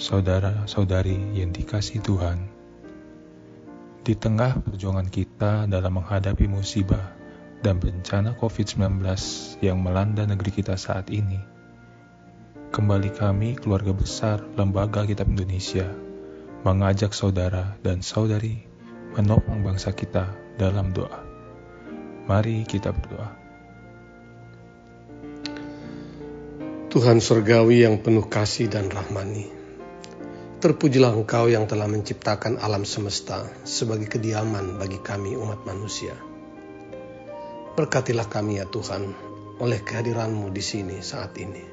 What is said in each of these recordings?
saudara-saudari yang dikasih Tuhan, di tengah perjuangan kita dalam menghadapi musibah dan bencana COVID-19 yang melanda negeri kita saat ini, kembali kami, keluarga besar Lembaga Kitab Indonesia, mengajak saudara dan saudari menopang bangsa kita dalam doa. Mari kita berdoa. Tuhan Surgawi yang penuh kasih dan rahmani, terpujilah Engkau yang telah menciptakan alam semesta sebagai kediaman bagi kami umat manusia. Berkatilah kami ya Tuhan oleh kehadiranmu di sini saat ini.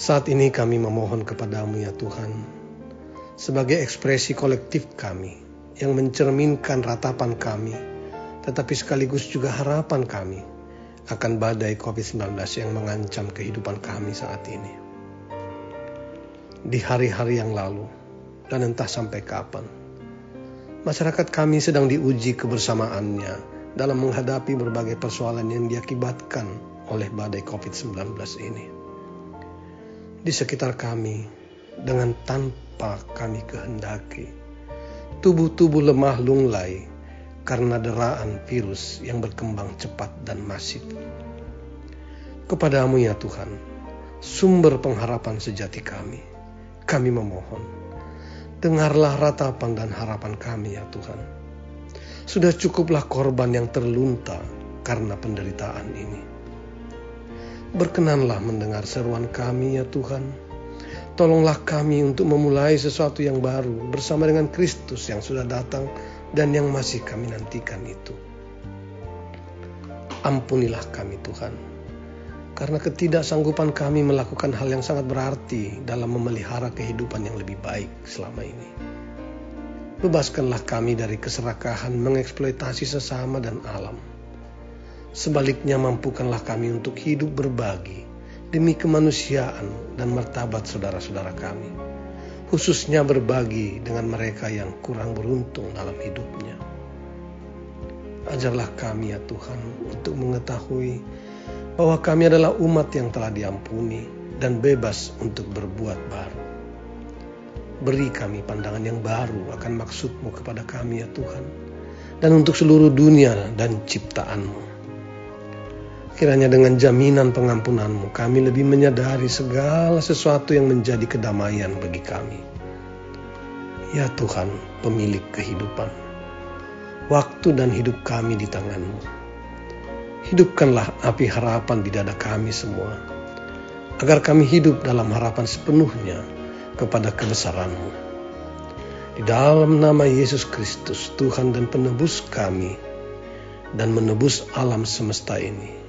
Saat ini kami memohon kepadamu ya Tuhan, sebagai ekspresi kolektif kami yang mencerminkan ratapan kami, tetapi sekaligus juga harapan kami akan badai COVID-19 yang mengancam kehidupan kami saat ini. Di hari-hari yang lalu, dan entah sampai kapan, masyarakat kami sedang diuji kebersamaannya dalam menghadapi berbagai persoalan yang diakibatkan oleh badai COVID-19 ini. Di sekitar kami, dengan tanpa kami kehendaki, tubuh-tubuh lemah lunglai karena deraan virus yang berkembang cepat dan masif. Kepadamu ya Tuhan, sumber pengharapan sejati kami, kami memohon, dengarlah ratapan dan harapan kami ya Tuhan. Sudah cukuplah korban yang terlunta karena penderitaan ini. Berkenanlah mendengar seruan kami ya Tuhan. Tolonglah kami untuk memulai sesuatu yang baru bersama dengan Kristus yang sudah datang dan yang masih kami nantikan itu. Ampunilah kami Tuhan, karena ketidaksanggupan kami melakukan hal yang sangat berarti dalam memelihara kehidupan yang lebih baik selama ini. Bebaskanlah kami dari keserakahan mengeksploitasi sesama dan alam. Sebaliknya mampukanlah kami untuk hidup berbagi demi kemanusiaan dan martabat saudara-saudara kami khususnya berbagi dengan mereka yang kurang beruntung dalam hidupnya. Ajarlah kami ya Tuhan untuk mengetahui bahwa kami adalah umat yang telah diampuni dan bebas untuk berbuat baru. Beri kami pandangan yang baru akan maksudmu kepada kami ya Tuhan dan untuk seluruh dunia dan ciptaanmu. Kiranya dengan jaminan pengampunanmu kami lebih menyadari segala sesuatu yang menjadi kedamaian bagi kami. Ya Tuhan, pemilik kehidupan, waktu dan hidup kami di tanganmu. Hidupkanlah api harapan di dada kami semua, agar kami hidup dalam harapan sepenuhnya kepada kebesaranmu. Di dalam nama Yesus Kristus, Tuhan dan penebus kami, dan menebus alam semesta ini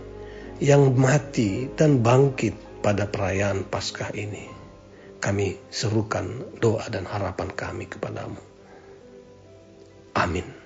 yang mati dan bangkit pada perayaan Paskah ini. Kami serukan doa dan harapan kami kepadamu. Amin.